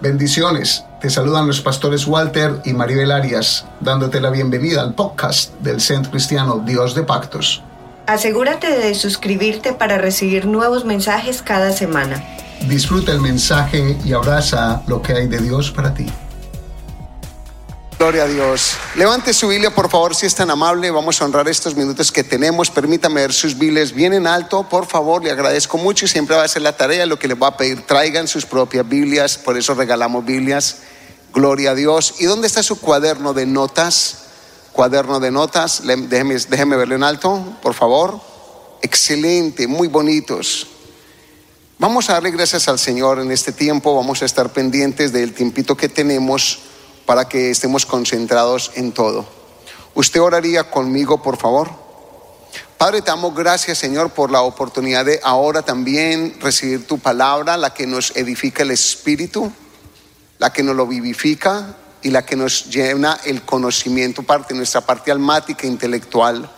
Bendiciones. Te saludan los pastores Walter y Maribel Arias, dándote la bienvenida al podcast del Centro Cristiano Dios de Pactos. Asegúrate de suscribirte para recibir nuevos mensajes cada semana. Disfruta el mensaje y abraza lo que hay de Dios para ti. Gloria a Dios. Levante su Biblia, por favor, si es tan amable. Vamos a honrar estos minutos que tenemos. Permítame ver sus Biblias bien en alto, por favor. Le agradezco mucho y siempre va a ser la tarea. Lo que les va a pedir, traigan sus propias Biblias. Por eso regalamos Biblias. Gloria a Dios. ¿Y dónde está su cuaderno de notas? Cuaderno de notas. Déjeme, déjeme verlo en alto, por favor. Excelente, muy bonitos. Vamos a darle gracias al Señor en este tiempo. Vamos a estar pendientes del tiempito que tenemos para que estemos concentrados en todo. ¿Usted oraría conmigo, por favor? Padre, te damos gracias, Señor, por la oportunidad de ahora también recibir tu palabra, la que nos edifica el espíritu, la que nos lo vivifica y la que nos llena el conocimiento, parte, nuestra parte almática intelectual.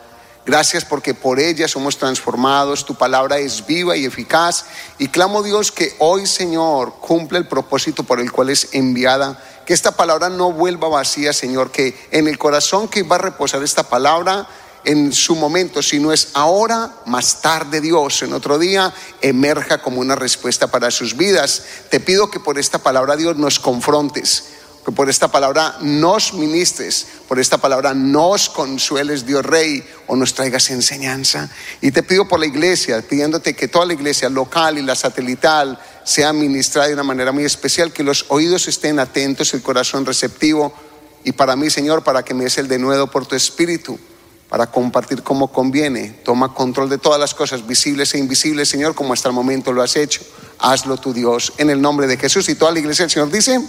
Gracias porque por ella somos transformados, tu palabra es viva y eficaz. Y clamo Dios que hoy Señor cumple el propósito por el cual es enviada. Que esta palabra no vuelva vacía, Señor, que en el corazón que va a reposar esta palabra en su momento, si no es ahora, más tarde Dios, en otro día, emerja como una respuesta para sus vidas. Te pido que por esta palabra Dios nos confrontes por esta palabra nos ministres, por esta palabra nos consueles, Dios Rey, o nos traigas enseñanza. Y te pido por la iglesia, pidiéndote que toda la iglesia local y la satelital sea ministrada de una manera muy especial, que los oídos estén atentos, el corazón receptivo. Y para mí, Señor, para que me des el denuedo por tu espíritu, para compartir como conviene. Toma control de todas las cosas visibles e invisibles, Señor, como hasta el momento lo has hecho. Hazlo tu Dios, en el nombre de Jesús. Y toda la iglesia, el Señor dice.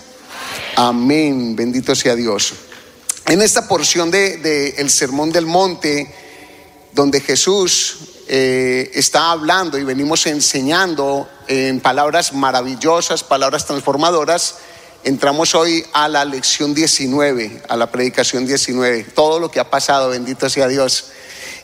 Amén, bendito sea Dios. En esta porción del de, el Sermón del Monte, donde Jesús eh, está hablando y venimos enseñando en palabras maravillosas, palabras transformadoras, entramos hoy a la lección 19, a la predicación 19, todo lo que ha pasado, bendito sea Dios.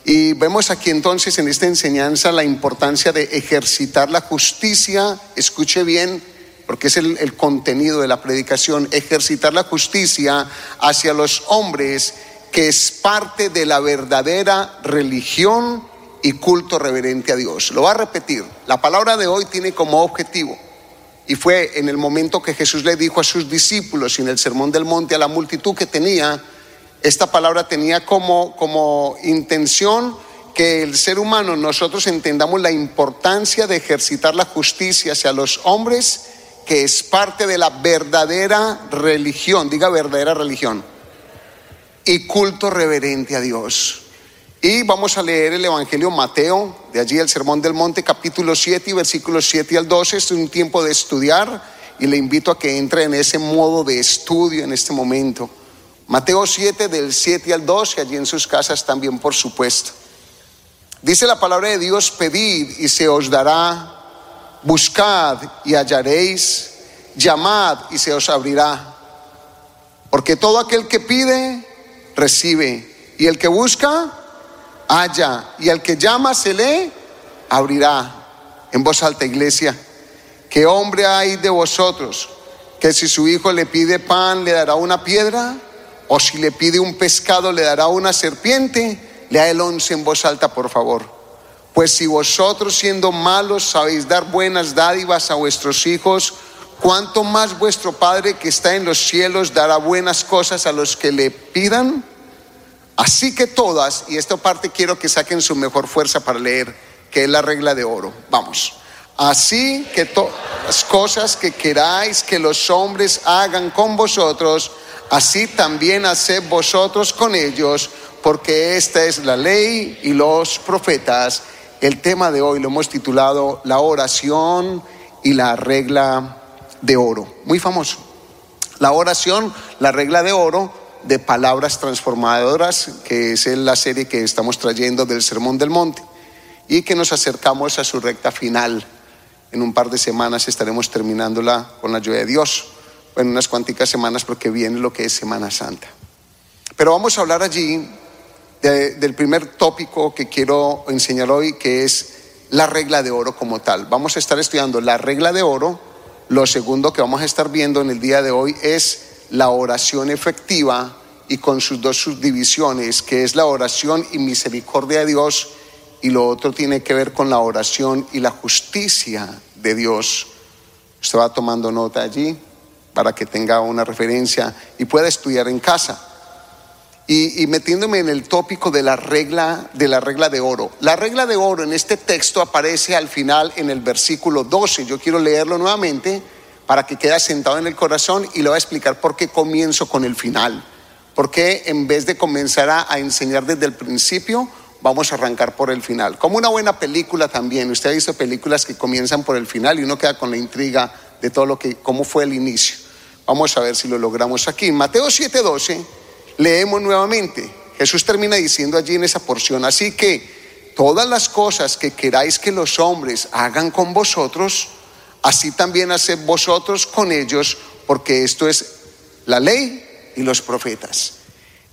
Y vemos aquí entonces en esta enseñanza la importancia de ejercitar la justicia, escuche bien, porque es el, contenido de la predicación, ejercitar la justicia hacia los hombres, que es parte de la verdadera religión y culto reverente a Dios. Lo va a repetir. La palabra de hoy tiene como objetivo, y fue en el momento que Jesús le dijo a sus discípulos y en el Sermón del Monte a la multitud que tenía, esta palabra tenía como, como intención que el ser humano, nosotros entendamos la importancia de ejercitar la justicia hacia los hombres que es parte de la verdadera religión, diga verdadera religión, y culto reverente a Dios. Y vamos a leer el Evangelio Mateo, de allí el Sermón del Monte, capítulo 7 y versículos 7 al 12. Es un tiempo de estudiar y le invito a que entre en ese modo de estudio en este momento. Mateo 7 del 7 al 12, allí en sus casas también, por supuesto. Dice la palabra de Dios, pedid y se os dará buscad y hallaréis, llamad y se os abrirá. Porque todo aquel que pide, recibe. Y el que busca, halla. Y al que llama, se le abrirá. En voz alta, iglesia. ¿Qué hombre hay de vosotros que si su hijo le pide pan, le dará una piedra? ¿O si le pide un pescado, le dará una serpiente? Lea el once en voz alta, por favor. Pues si vosotros siendo malos sabéis dar buenas dádivas a vuestros hijos, ¿cuánto más vuestro Padre que está en los cielos dará buenas cosas a los que le pidan? Así que todas, y esta parte quiero que saquen su mejor fuerza para leer, que es la regla de oro. Vamos. Así que todas las cosas que queráis que los hombres hagan con vosotros, así también haced vosotros con ellos, porque esta es la ley y los profetas. El tema de hoy lo hemos titulado La oración y la regla de oro. Muy famoso. La oración, la regla de oro de palabras transformadoras, que es la serie que estamos trayendo del Sermón del Monte y que nos acercamos a su recta final. En un par de semanas estaremos terminándola con la ayuda de Dios. En unas cuanticas semanas porque viene lo que es Semana Santa. Pero vamos a hablar allí del primer tópico que quiero enseñar hoy, que es la regla de oro como tal. Vamos a estar estudiando la regla de oro Lo segundo que vamos a estar viendo en el día de hoy es la oración efectiva y con sus dos subdivisiones, que es la oración y misericordia de Dios, y lo otro tiene que ver con la oración y la justicia de Dios. Usted va tomando nota allí para que tenga una referencia y pueda estudiar en casa. Y, metiéndome en el tópico de la regla de la regla de oro. La regla de oro en este texto aparece al final en el versículo 12. Yo quiero leerlo nuevamente para que quede sentado en el corazón y le voy a explicar por qué comienzo con el final. Por qué en vez de comenzar a, a enseñar desde el principio, vamos a arrancar por el final. Como una buena película también. Usted ha visto películas que comienzan por el final y uno queda con la intriga de todo lo que, cómo fue el inicio. Vamos a ver si lo logramos aquí. Mateo 7:12 leemos nuevamente. Jesús termina diciendo allí en esa porción, así que todas las cosas que queráis que los hombres hagan con vosotros, así también haced vosotros con ellos, porque esto es la ley y los profetas.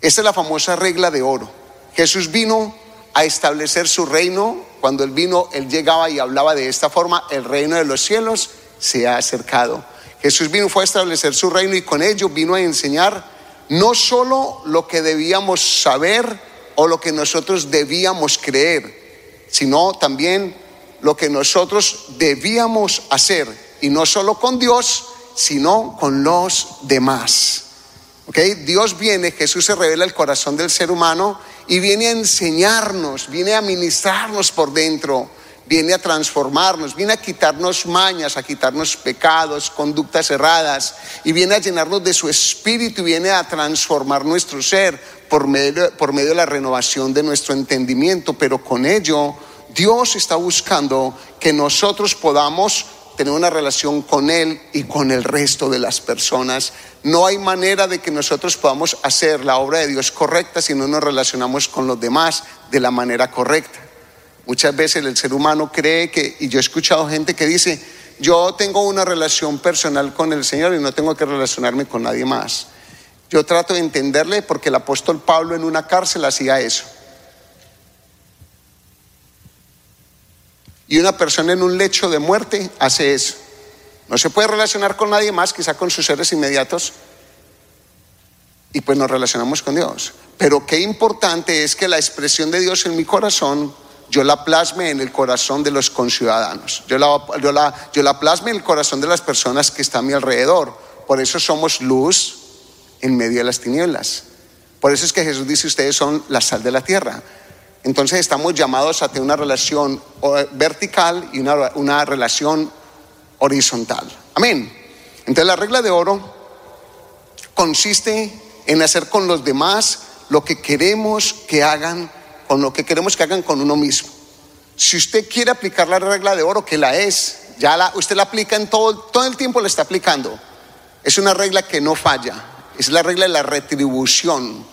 Esta es la famosa regla de oro. Jesús vino a establecer su reino. Cuando él vino, él llegaba y hablaba de esta forma, el reino de los cielos se ha acercado. Jesús vino fue a establecer su reino y con ello vino a enseñar no solo lo que debíamos saber o lo que nosotros debíamos creer, sino también lo que nosotros debíamos hacer, y no solo con Dios, sino con los demás. ¿Okay? Dios viene, Jesús se revela el corazón del ser humano y viene a enseñarnos, viene a ministrarnos por dentro viene a transformarnos, viene a quitarnos mañas, a quitarnos pecados, conductas erradas, y viene a llenarnos de su espíritu y viene a transformar nuestro ser por medio, por medio de la renovación de nuestro entendimiento. Pero con ello, Dios está buscando que nosotros podamos tener una relación con Él y con el resto de las personas. No hay manera de que nosotros podamos hacer la obra de Dios correcta si no nos relacionamos con los demás de la manera correcta. Muchas veces el ser humano cree que, y yo he escuchado gente que dice, yo tengo una relación personal con el Señor y no tengo que relacionarme con nadie más. Yo trato de entenderle porque el apóstol Pablo en una cárcel hacía eso. Y una persona en un lecho de muerte hace eso. No se puede relacionar con nadie más, quizá con sus seres inmediatos. Y pues nos relacionamos con Dios. Pero qué importante es que la expresión de Dios en mi corazón yo la plasme en el corazón de los conciudadanos, yo la, yo, la, yo la plasme en el corazón de las personas que están a mi alrededor. Por eso somos luz en medio de las tinieblas. Por eso es que Jesús dice, ustedes son la sal de la tierra. Entonces estamos llamados a tener una relación vertical y una, una relación horizontal. Amén. Entonces la regla de oro consiste en hacer con los demás lo que queremos que hagan con lo que queremos que hagan con uno mismo. Si usted quiere aplicar la regla de oro, que la es, ya la, usted la aplica en todo, todo el tiempo la está aplicando. Es una regla que no falla, es la regla de la retribución.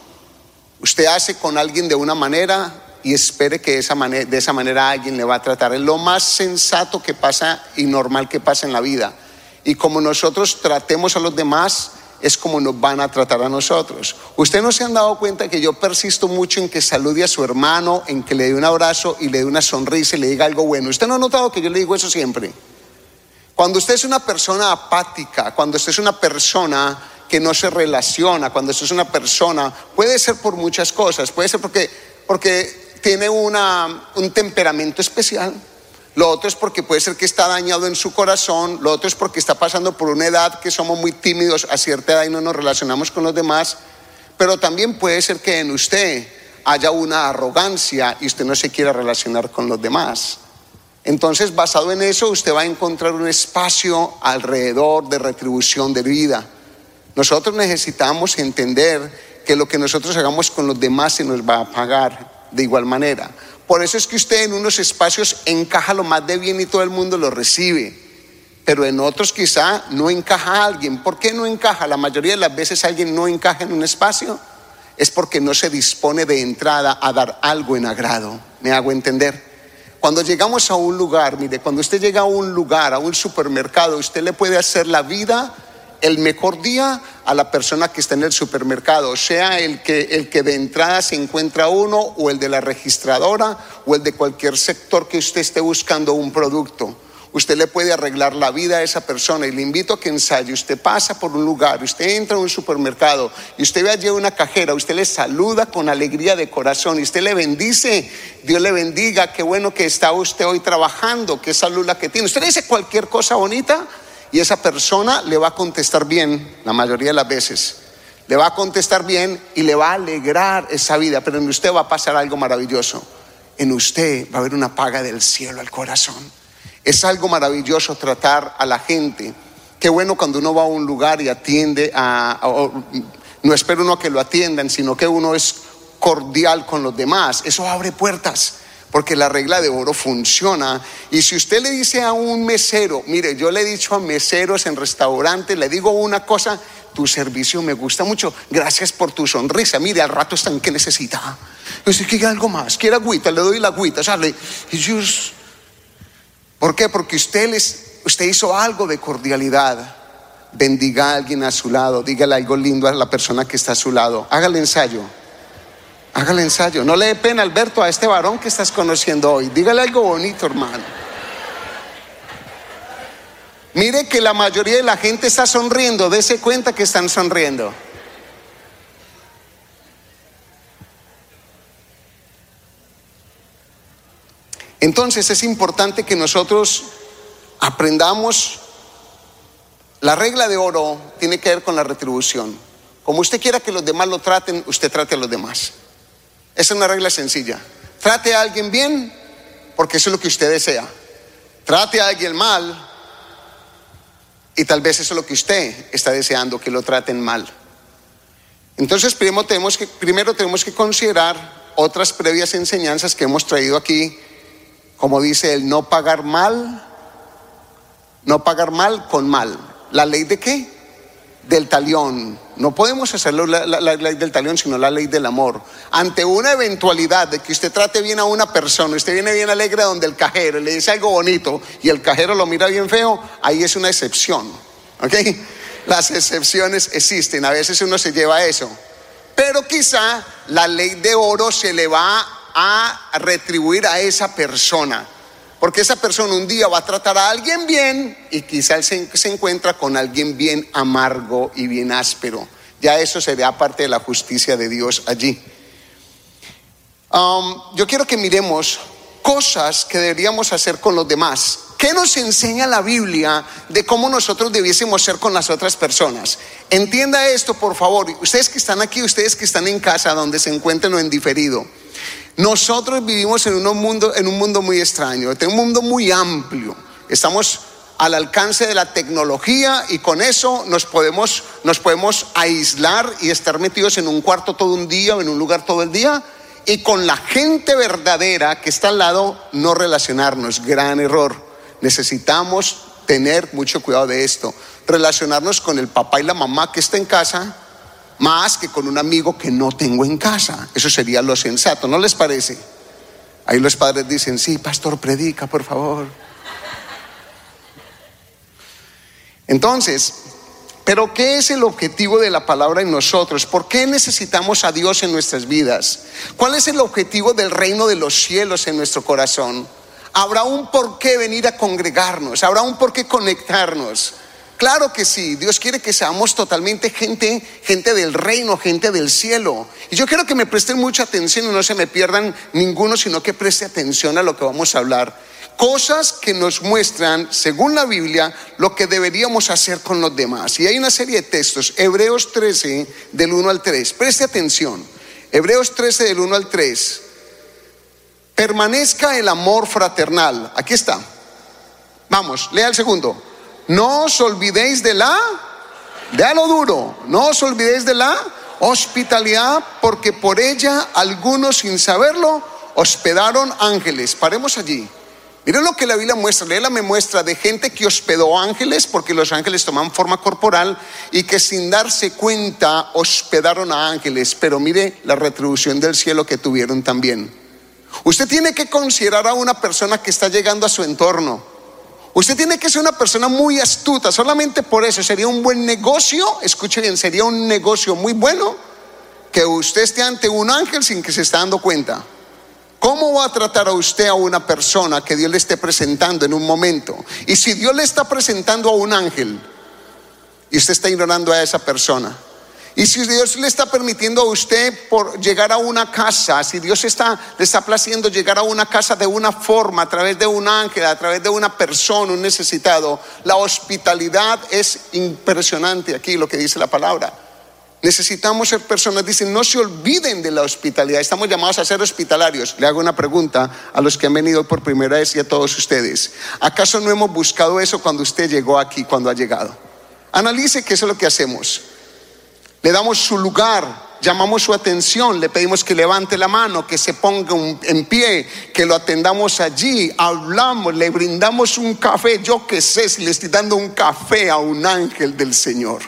Usted hace con alguien de una manera y espere que esa, manera, de esa manera alguien le va a tratar. Es lo más sensato que pasa y normal que pasa en la vida. Y como nosotros tratemos a los demás, es como nos van a tratar a nosotros. Usted no se han dado cuenta que yo persisto mucho en que salude a su hermano, en que le dé un abrazo y le dé una sonrisa y le diga algo bueno. ¿Usted no ha notado que yo le digo eso siempre? Cuando usted es una persona apática, cuando usted es una persona que no se relaciona, cuando usted es una persona, puede ser por muchas cosas, puede ser porque, porque tiene una, un temperamento especial, lo otro es porque puede ser que está dañado en su corazón, lo otro es porque está pasando por una edad que somos muy tímidos a cierta edad y no nos relacionamos con los demás, pero también puede ser que en usted haya una arrogancia y usted no se quiera relacionar con los demás. Entonces, basado en eso, usted va a encontrar un espacio alrededor de retribución de vida. Nosotros necesitamos entender que lo que nosotros hagamos con los demás se nos va a pagar de igual manera. Por eso es que usted en unos espacios encaja lo más de bien y todo el mundo lo recibe. Pero en otros quizá no encaja alguien. ¿Por qué no encaja? La mayoría de las veces alguien no encaja en un espacio. Es porque no se dispone de entrada a dar algo en agrado. ¿Me hago entender? Cuando llegamos a un lugar, mire, cuando usted llega a un lugar, a un supermercado, usted le puede hacer la vida el mejor día a la persona que está en el supermercado, sea el que, el que de entrada se encuentra uno o el de la registradora o el de cualquier sector que usted esté buscando un producto. usted le puede arreglar la vida a esa persona. Y le invito a que ensaye. Usted pasa por un lugar, usted entra a un supermercado y usted ve allí una cajera, usted le saluda con alegría de corazón y usted le bendice. Dios le bendiga, qué bueno que está usted hoy trabajando, qué salud la que tiene. Usted dice cualquier cosa bonita y esa persona le va a contestar bien la mayoría de las veces. Le va a contestar bien y le va a alegrar esa vida, pero en usted va a pasar algo maravilloso. En usted va a haber una paga del cielo al corazón. Es algo maravilloso tratar a la gente. Qué bueno cuando uno va a un lugar y atiende a, no espero uno que lo atiendan, sino que uno es cordial con los demás. Eso abre puertas, porque la regla de oro funciona. Y si usted le dice a un mesero, mire, yo le he dicho a meseros en restaurantes, le digo una cosa, tu servicio me gusta mucho, gracias por tu sonrisa, mire, al rato están que necesita. Yo sé que algo más, quiere agüita, le doy la agüita, sale. Y yo, ¿Por qué? Porque usted, usted hizo algo de cordialidad. Bendiga a alguien a su lado, dígale algo lindo a la persona que está a su lado. Hágale ensayo. Hágale ensayo. No le dé pena, Alberto, a este varón que estás conociendo hoy. Dígale algo bonito, hermano. Mire que la mayoría de la gente está sonriendo. Dese cuenta que están sonriendo. Entonces es importante que nosotros aprendamos, la regla de oro tiene que ver con la retribución. Como usted quiera que los demás lo traten, usted trate a los demás. Esa es una regla sencilla. Trate a alguien bien porque eso es lo que usted desea. Trate a alguien mal y tal vez eso es lo que usted está deseando, que lo traten mal. Entonces primero tenemos que, primero tenemos que considerar otras previas enseñanzas que hemos traído aquí como dice el no pagar mal, no pagar mal con mal. ¿La ley de qué? Del talión. No podemos hacerlo la, ley del talión, sino la ley del amor. Ante una eventualidad de que usted trate bien a una persona, usted viene bien alegre donde el cajero le dice algo bonito y el cajero lo mira bien feo, ahí es una excepción. ¿Ok? Las excepciones existen, a veces uno se lleva eso. Pero quizá la ley de oro se le va a retribuir a esa persona. Porque esa persona un día va a tratar a alguien bien y quizás se, se encuentra con alguien bien amargo y bien áspero. Ya eso sería parte de la justicia de Dios allí. Um, yo quiero que miremos cosas que deberíamos hacer con los demás. ¿Qué nos enseña la Biblia de cómo nosotros debiésemos ser con las otras personas? Entienda esto, por favor. Ustedes que están aquí, ustedes que están en casa, donde se encuentren o en diferido. Nosotros vivimos en un mundo, en un mundo muy extraño, en un mundo muy amplio. Estamos al alcance de la tecnología y con eso nos podemos, nos podemos aislar y estar metidos en un cuarto todo un día o en un lugar todo el día y con la gente verdadera que está al lado no relacionarnos. Gran error. Necesitamos tener mucho cuidado de esto. Relacionarnos con el papá y la mamá que está en casa más que con un amigo que no tengo en casa. Eso sería lo sensato, ¿no les parece? Ahí los padres dicen, sí, pastor, predica, por favor. Entonces, pero ¿qué es el objetivo de la palabra en nosotros? ¿Por qué necesitamos a Dios en nuestras vidas? ¿Cuál es el objetivo del reino de los cielos en nuestro corazón? Habrá un por qué venir a congregarnos, habrá un por qué conectarnos. Claro que sí, Dios quiere que seamos totalmente gente, gente del reino, gente del cielo. Y yo quiero que me presten mucha atención y no se me pierdan ninguno, sino que preste atención a lo que vamos a hablar. Cosas que nos muestran, según la Biblia, lo que deberíamos hacer con los demás. Y hay una serie de textos, Hebreos 13, del 1 al 3. Preste atención. Hebreos 13, del 1 al 3. Permanezca el amor fraternal. Aquí está. Vamos, lea el segundo no os olvidéis de la, de lo duro, no os olvidéis de la hospitalidad, porque por ella algunos sin saberlo hospedaron ángeles. Paremos allí. Miren lo que la Biblia muestra, léela me muestra de gente que hospedó ángeles, porque los ángeles toman forma corporal y que sin darse cuenta hospedaron a ángeles, pero mire la retribución del cielo que tuvieron también. Usted tiene que considerar a una persona que está llegando a su entorno. Usted tiene que ser una persona muy astuta, solamente por eso sería un buen negocio, escuche bien, sería un negocio muy bueno que usted esté ante un ángel sin que se esté dando cuenta. ¿Cómo va a tratar a usted a una persona que Dios le esté presentando en un momento? Y si Dios le está presentando a un ángel y usted está ignorando a esa persona, y si Dios le está permitiendo a usted por llegar a una casa, si Dios está, le está placiendo llegar a una casa de una forma, a través de un ángel, a través de una persona, un necesitado, la hospitalidad es impresionante aquí lo que dice la palabra. Necesitamos ser personas, dicen, no se olviden de la hospitalidad, estamos llamados a ser hospitalarios. Le hago una pregunta a los que han venido por primera vez y a todos ustedes. ¿Acaso no hemos buscado eso cuando usted llegó aquí, cuando ha llegado? Analice qué es lo que hacemos. Le damos su lugar, llamamos su atención, le pedimos que levante la mano, que se ponga en pie, que lo atendamos allí, hablamos, le brindamos un café, yo que sé si le estoy dando un café a un ángel del Señor.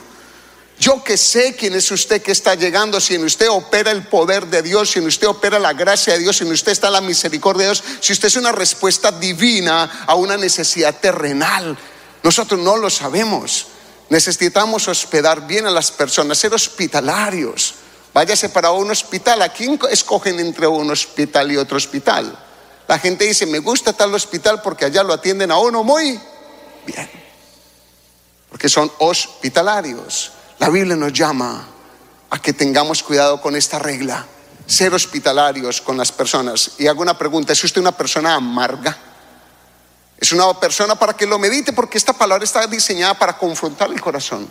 Yo que sé quién es usted que está llegando, si en usted opera el poder de Dios, si en usted opera la gracia de Dios, si en usted está la misericordia de Dios, si usted es una respuesta divina a una necesidad terrenal. Nosotros no lo sabemos. Necesitamos hospedar bien a las personas, ser hospitalarios. Váyase para un hospital. ¿A quién escogen entre un hospital y otro hospital? La gente dice, me gusta tal hospital porque allá lo atienden a uno muy bien. Porque son hospitalarios. La Biblia nos llama a que tengamos cuidado con esta regla. Ser hospitalarios con las personas. Y hago una pregunta, ¿es usted una persona amarga? Es una persona para que lo medite porque esta palabra está diseñada para confrontar el corazón.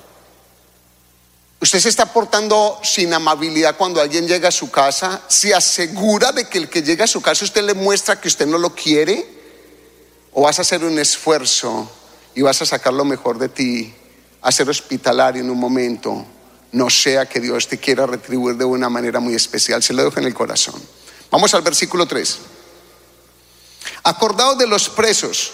Usted se está portando sin amabilidad cuando alguien llega a su casa, se asegura de que el que llega a su casa usted le muestra que usted no lo quiere o vas a hacer un esfuerzo y vas a sacar lo mejor de ti, a ser hospitalario en un momento, no sea que Dios te quiera retribuir de una manera muy especial, se lo dejo en el corazón. Vamos al versículo 3. Acordaos de los presos,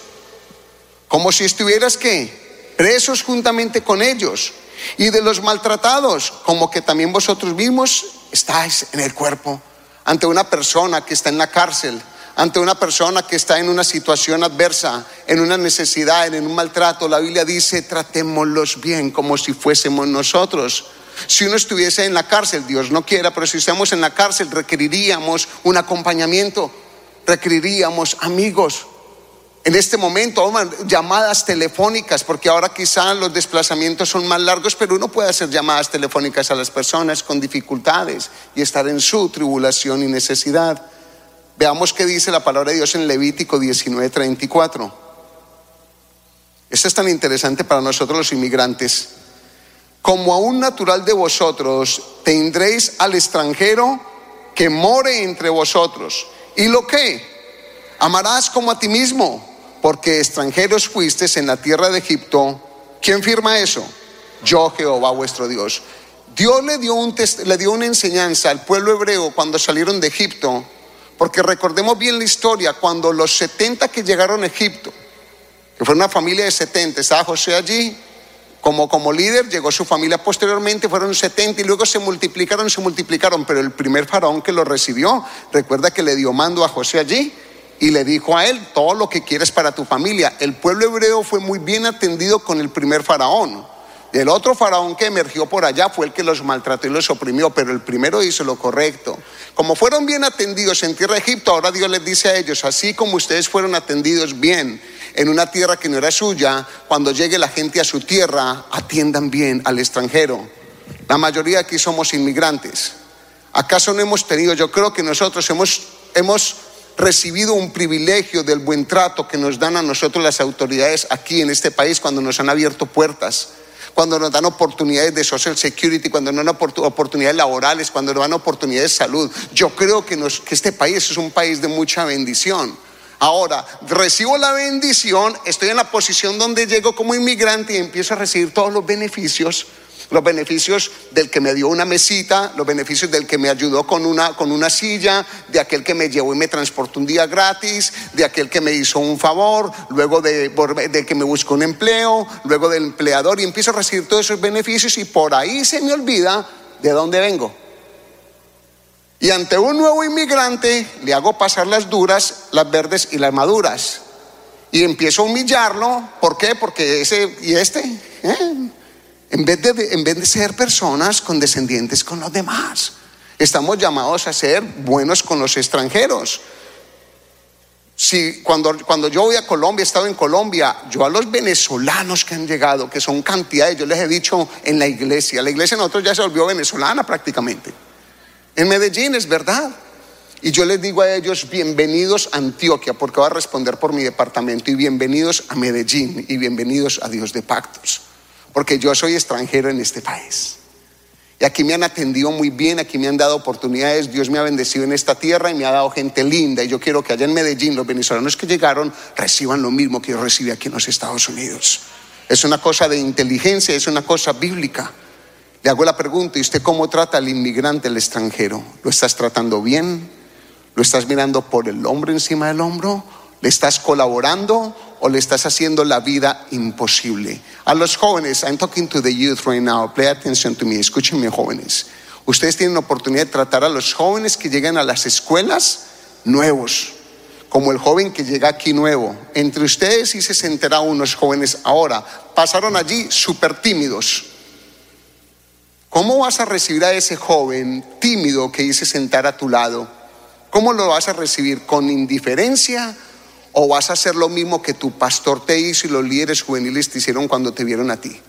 como si estuvieras que presos juntamente con ellos, y de los maltratados, como que también vosotros mismos estáis en el cuerpo, ante una persona que está en la cárcel, ante una persona que está en una situación adversa, en una necesidad, en un maltrato. La Biblia dice, tratémoslos bien como si fuésemos nosotros. Si uno estuviese en la cárcel, Dios no quiera, pero si estamos en la cárcel requeriríamos un acompañamiento requeriríamos amigos. En este momento, llamadas telefónicas, porque ahora quizás los desplazamientos son más largos, pero uno puede hacer llamadas telefónicas a las personas con dificultades y estar en su tribulación y necesidad. Veamos qué dice la palabra de Dios en Levítico 19:34. Esto es tan interesante para nosotros los inmigrantes. Como a un natural de vosotros tendréis al extranjero que more entre vosotros ¿Y lo que? Amarás como a ti mismo, porque extranjeros fuiste en la tierra de Egipto. ¿Quién firma eso? Yo, Jehová vuestro Dios. Dios le dio, un le dio una enseñanza al pueblo hebreo cuando salieron de Egipto, porque recordemos bien la historia, cuando los 70 que llegaron a Egipto, que fue una familia de 70, estaba José allí, como, como líder, llegó su familia posteriormente, fueron 70 y luego se multiplicaron, se multiplicaron, pero el primer faraón que lo recibió, recuerda que le dio mando a José allí y le dijo a él, todo lo que quieres para tu familia. El pueblo hebreo fue muy bien atendido con el primer faraón. El otro faraón que emergió por allá fue el que los maltrató y los oprimió, pero el primero hizo lo correcto. Como fueron bien atendidos en tierra de Egipto, ahora Dios les dice a ellos, así como ustedes fueron atendidos bien en una tierra que no era suya, cuando llegue la gente a su tierra, atiendan bien al extranjero. La mayoría aquí somos inmigrantes. ¿Acaso no hemos tenido, yo creo que nosotros hemos, hemos recibido un privilegio del buen trato que nos dan a nosotros las autoridades aquí en este país cuando nos han abierto puertas? Cuando nos dan oportunidades de social security, cuando nos dan oportunidades laborales, cuando nos dan oportunidades de salud. Yo creo que, que este país es un país de mucha bendición. Ahora, recibo la bendición, estoy en la posición donde llego como inmigrante y empiezo a recibir todos los beneficios, los beneficios del que me dio una mesita, los beneficios del que me ayudó con una, con una silla, de aquel que me llevó y me transportó un día gratis, de aquel que me hizo un favor, luego de, que me buscó un empleo, luego del empleador y empiezo a recibir todos esos beneficios y por ahí se me olvida de dónde vengo. Y ante un nuevo inmigrante le hago pasar las duras, las verdes y las maduras. Y empiezo a humillarlo. ¿Por qué? Porque ese y este, ¿eh? En, vez de, ser personas condescendientes con los demás, estamos llamados a ser buenos con los extranjeros. Si cuando, cuando yo voy a Colombia, he estado en Colombia, yo a los venezolanos que han llegado, que son cantidades, yo les he dicho en la iglesia, la iglesia de nosotros ya se volvió venezolana prácticamente. En Medellín es verdad. Y yo les digo a ellos, bienvenidos a Antioquia, porque va a responder por mi departamento, y bienvenidos a Medellín, y bienvenidos a Dios de Pactos, porque yo soy extranjero en este país. Y aquí me han atendido muy bien, aquí me han dado oportunidades, Dios me ha bendecido en esta tierra y me ha dado gente linda. Y yo quiero que allá en Medellín los venezolanos que llegaron reciban lo mismo que yo recibí aquí en los Estados Unidos. Es una cosa de inteligencia, es una cosa bíblica. Le hago la pregunta, ¿y usted cómo trata al inmigrante, al extranjero? ¿Lo estás tratando bien? ¿Lo estás mirando por el hombro encima del hombro? ¿Le estás colaborando o le estás haciendo la vida imposible? A los jóvenes, I'm talking to the youth right now, play attention to me, escúchenme jóvenes. Ustedes tienen la oportunidad de tratar a los jóvenes que llegan a las escuelas nuevos, como el joven que llega aquí nuevo. Entre ustedes y se sentará unos jóvenes ahora, pasaron allí súper tímidos. ¿Cómo vas a recibir a ese joven tímido que dice sentar a tu lado? ¿Cómo lo vas a recibir? ¿Con indiferencia? ¿O vas a hacer lo mismo que tu pastor te hizo y los líderes juveniles te hicieron cuando te vieron a ti?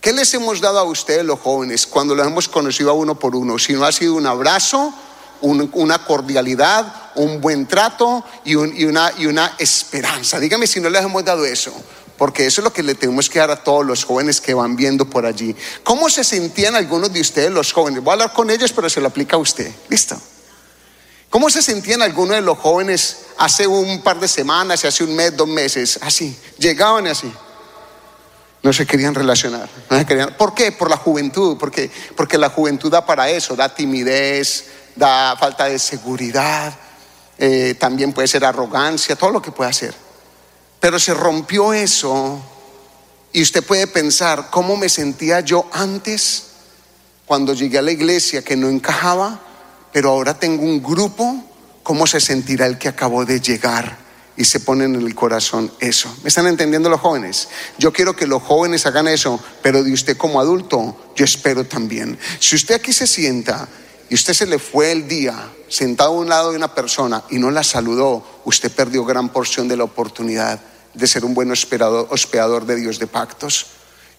¿Qué les hemos dado a ustedes los jóvenes cuando los hemos conocido a uno por uno? Si no ha sido un abrazo, una cordialidad, un buen trato y, una, y una esperanza. Dígame si no les hemos dado eso porque eso es lo que le tenemos que dar a todos los jóvenes que van viendo por allí. ¿Cómo se sentían algunos de ustedes, los jóvenes? Voy a hablar con ellos, pero se lo aplica a usted. ¿Listo? ¿Cómo se sentían algunos de los jóvenes hace un par de semanas, hace un mes, dos meses? Así, llegaban así. No se querían relacionar. ¿Por qué? Por la juventud, porque, porque la juventud da para eso, da timidez, da falta de seguridad, eh, también puede ser arrogancia, todo lo que puede hacer. Pero se rompió eso y usted puede pensar, ¿cómo me sentía yo antes cuando llegué a la iglesia que no encajaba? Pero ahora tengo un grupo, ¿cómo se sentirá el que acabó de llegar? Y se ponen en el corazón eso. ¿Me están entendiendo los jóvenes? Yo quiero que los jóvenes hagan eso, pero de usted como adulto, yo espero también. Si usted aquí se sienta y usted se le fue el día sentado a un lado de una persona y no la saludó, usted perdió gran porción de la oportunidad de ser un buen hospedador de Dios de pactos.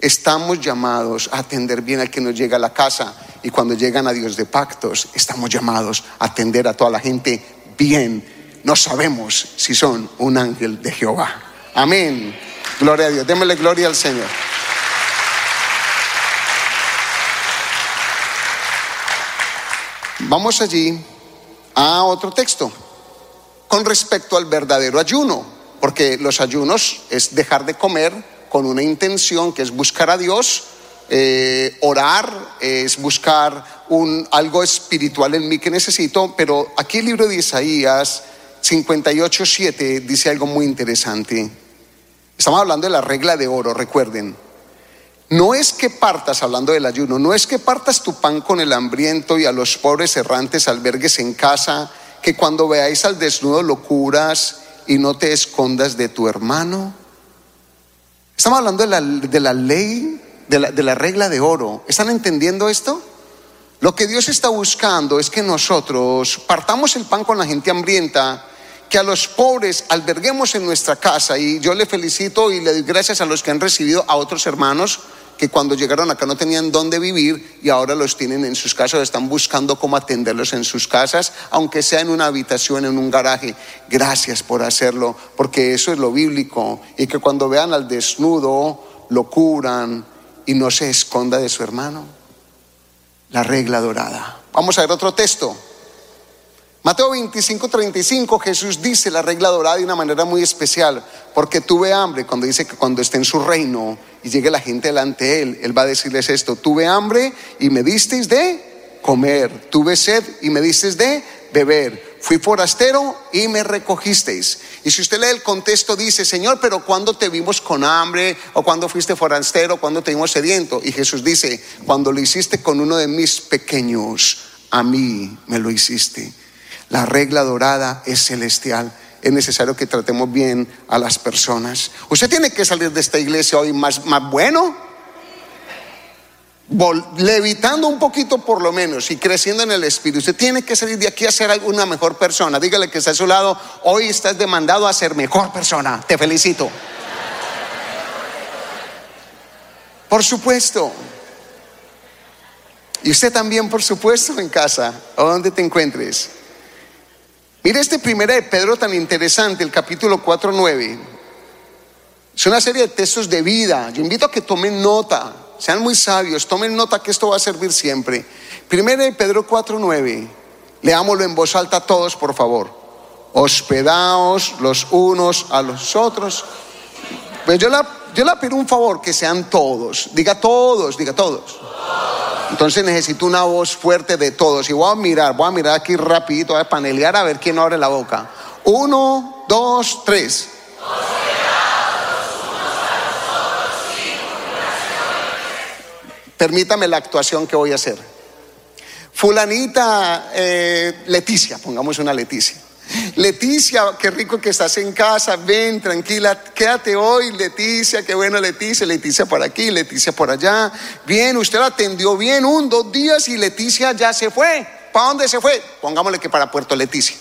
Estamos llamados a atender bien al que nos llega a la casa y cuando llegan a Dios de pactos, estamos llamados a atender a toda la gente bien. No sabemos si son un ángel de Jehová. Amén. Gloria a Dios. Démosle gloria al Señor. Vamos allí a otro texto con respecto al verdadero ayuno, porque los ayunos es dejar de comer con una intención que es buscar a Dios, eh, orar, es buscar un, algo espiritual en mí que necesito, pero aquí el libro de Isaías 58, 7 dice algo muy interesante. Estamos hablando de la regla de oro, recuerden. No es que partas, hablando del ayuno, no es que partas tu pan con el hambriento y a los pobres errantes albergues en casa, que cuando veáis al desnudo lo curas y no te escondas de tu hermano. Estamos hablando de la, de la ley, de la, de la regla de oro. ¿Están entendiendo esto? Lo que Dios está buscando es que nosotros partamos el pan con la gente hambrienta, que a los pobres alberguemos en nuestra casa. Y yo le felicito y le doy gracias a los que han recibido a otros hermanos que cuando llegaron acá no tenían dónde vivir y ahora los tienen en sus casas, están buscando cómo atenderlos en sus casas, aunque sea en una habitación, en un garaje. Gracias por hacerlo, porque eso es lo bíblico. Y que cuando vean al desnudo, lo curan y no se esconda de su hermano. La regla dorada. Vamos a ver otro texto. Mateo 25, 35, Jesús dice la regla dorada de una manera muy especial, porque tuve hambre, cuando dice que cuando esté en su reino y llegue la gente delante de él, él va a decirles esto, tuve hambre y me disteis de comer, tuve sed y me disteis de beber, fui forastero y me recogisteis. Y si usted lee el contexto dice, Señor, pero cuando te vimos con hambre o cuando fuiste forastero, cuando te vimos sediento? Y Jesús dice, cuando lo hiciste con uno de mis pequeños, a mí me lo hiciste. La regla dorada es celestial. Es necesario que tratemos bien a las personas. Usted tiene que salir de esta iglesia hoy más, más bueno. levitando un poquito por lo menos y creciendo en el espíritu. Usted tiene que salir de aquí a ser una mejor persona. Dígale que está a su lado, hoy estás demandado a ser mejor persona. Te felicito. Por supuesto. Y usted también, por supuesto, en casa o donde te encuentres. Mire este primera de Pedro tan interesante, el capítulo 4, 9. Es una serie de textos de vida. Yo invito a que tomen nota. Sean muy sabios, tomen nota que esto va a servir siempre. Primero de Pedro 4:9. Leámoslo en voz alta todos, por favor. Hospedaos los unos a los otros. Pues yo la, yo la pido un favor, que sean todos. Diga todos, diga todos. Entonces necesito una voz fuerte de todos. Y voy a mirar, voy a mirar aquí rapidito, voy a panelear a ver quién abre la boca. Uno, dos, tres. Permítame la actuación que voy a hacer. Fulanita eh, Leticia, pongamos una Leticia. Leticia, qué rico que estás en casa, ven, tranquila, quédate hoy, Leticia, qué bueno Leticia, Leticia por aquí, Leticia por allá. Bien, usted la atendió bien, un, dos días y Leticia ya se fue. ¿Para dónde se fue? Pongámosle que para Puerto Leticia.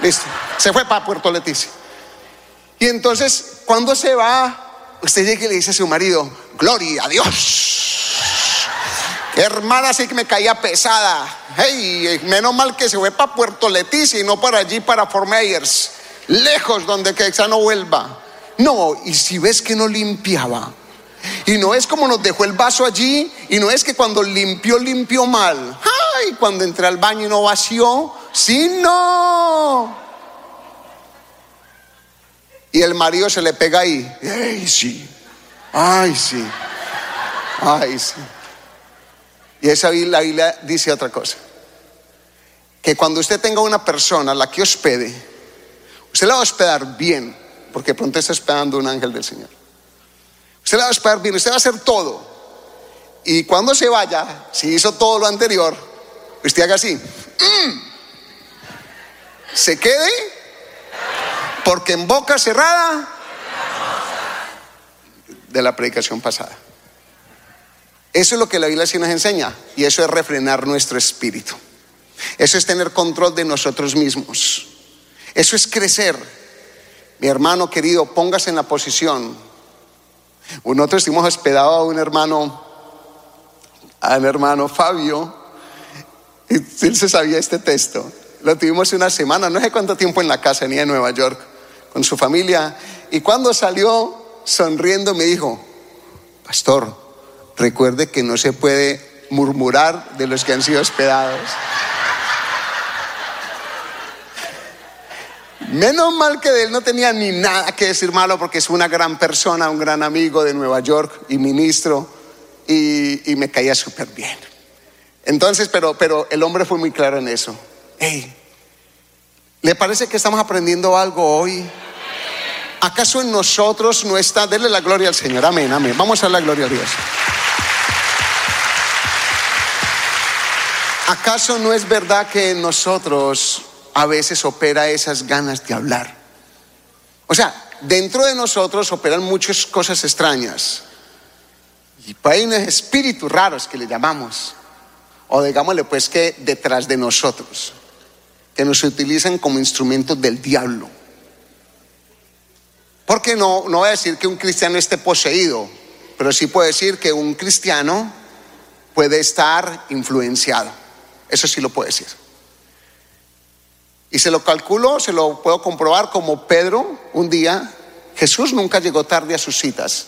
Listo, se fue para Puerto Leticia. Y entonces, cuando se va, usted llega y le dice a su marido, gloria a Dios Hermana, sí que me caía pesada. Hey, menos mal que se fue para Puerto Leticia y no para allí, para Fort. Lejos donde que esa no vuelva. No, y si ves que no limpiaba. Y no es como nos dejó el vaso allí. Y no es que cuando limpió, limpió mal. Ay, cuando entré al baño y no vació. Sí, no. Y el marido se le pega ahí. Ay, sí. Ay, sí. Ay, sí. Y esa la Biblia dice otra cosa. Que cuando usted tenga una persona la que hospede, usted la va a hospedar bien, porque pronto está hospedando un ángel del Señor. Usted la va a hospedar bien, usted va a hacer todo. Y cuando se vaya, si hizo todo lo anterior, usted haga así. Mm". Se quede, porque en boca cerrada de la predicación pasada. Eso es lo que la Biblia sí nos enseña y eso es refrenar nuestro espíritu. Eso es tener control de nosotros mismos. Eso es crecer. Mi hermano querido, póngase en la posición. Nosotros estuvimos hospedados a un hermano, a un hermano Fabio, y él se sabía este texto. Lo tuvimos una semana, no sé cuánto tiempo en la casa, ni en Nueva York, con su familia. Y cuando salió sonriendo me dijo, pastor, recuerde que no se puede murmurar de los que han sido hospedados. Menos mal que de él no tenía ni nada que decir malo porque es una gran persona, un gran amigo de Nueva York y ministro y, me caía súper bien. Entonces, pero, pero el hombre fue muy claro en eso. Hey, ¿le parece que estamos aprendiendo algo hoy? ¿Acaso en nosotros no está? Denle la gloria al Señor. Amén, amén. Vamos a la gloria a Dios. ¿Acaso no es verdad que en nosotros a veces opera esas ganas de hablar? O sea, dentro de nosotros operan muchas cosas extrañas. Y hay espíritus raros que le llamamos. O digámosle pues que detrás de nosotros, que nos utilizan como instrumentos del diablo. Porque no, no voy a decir que un cristiano esté poseído, pero sí puedo decir que un cristiano puede estar influenciado. Eso sí lo puedo decir. Y se lo calculo, se lo puedo comprobar como Pedro un día, Jesús nunca llegó tarde a sus citas.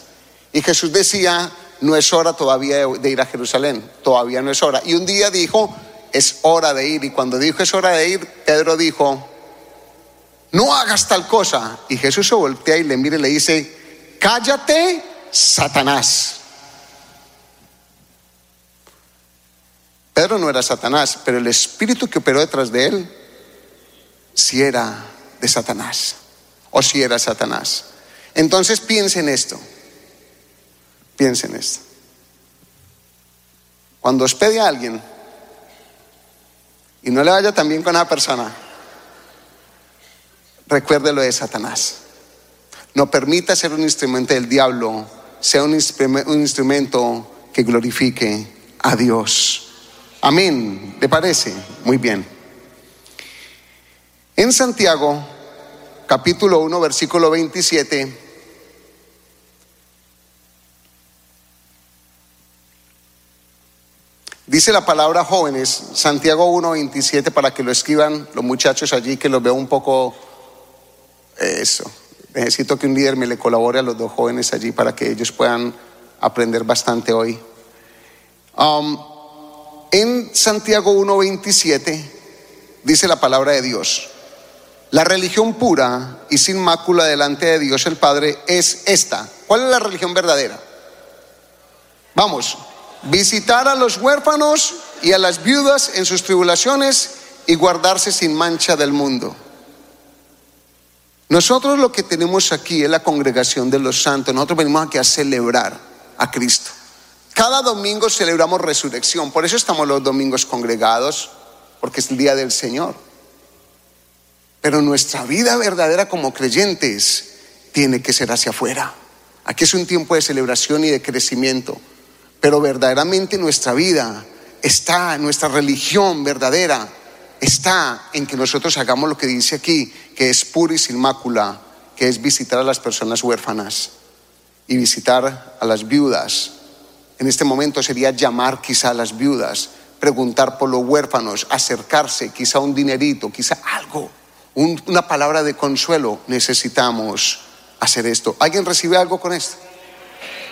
Y Jesús decía, no es hora todavía de ir a Jerusalén, todavía no es hora. Y un día dijo, es hora de ir. Y cuando dijo es hora de ir, Pedro dijo, no hagas tal cosa. Y Jesús se voltea y le mira y le dice, cállate, Satanás. Pedro no era Satanás, pero el espíritu que operó detrás de él sí era de Satanás, o si sí era Satanás. Entonces piensen esto, piensen esto. Cuando hospede a alguien y no le vaya tan bien con una persona, recuerde lo de Satanás. No permita ser un instrumento del diablo, sea un instrumento que glorifique a Dios. Amén. ¿Le parece? Muy bien. En Santiago, capítulo 1, versículo 27, dice la palabra jóvenes, Santiago 1, 27, para que lo escriban los muchachos allí, que los veo un poco eso. Necesito que un líder me le colabore a los dos jóvenes allí para que ellos puedan aprender bastante hoy. Um, en Santiago 1.27 dice la palabra de Dios, la religión pura y sin mácula delante de Dios el Padre es esta. ¿Cuál es la religión verdadera? Vamos, visitar a los huérfanos y a las viudas en sus tribulaciones y guardarse sin mancha del mundo. Nosotros lo que tenemos aquí es la congregación de los santos. Nosotros venimos aquí a celebrar a Cristo. Cada domingo celebramos resurrección. Por eso estamos los domingos congregados, porque es el día del Señor. Pero nuestra vida verdadera como creyentes tiene que ser hacia afuera. Aquí es un tiempo de celebración y de crecimiento. Pero verdaderamente nuestra vida está, nuestra religión verdadera está en que nosotros hagamos lo que dice aquí, que es pura y sin mácula, que es visitar a las personas huérfanas y visitar a las viudas. En este momento sería llamar quizá a las viudas, preguntar por los huérfanos, acercarse, quizá un dinerito, quizá algo, una palabra de consuelo. Necesitamos hacer esto. ¿Alguien recibe algo con esto?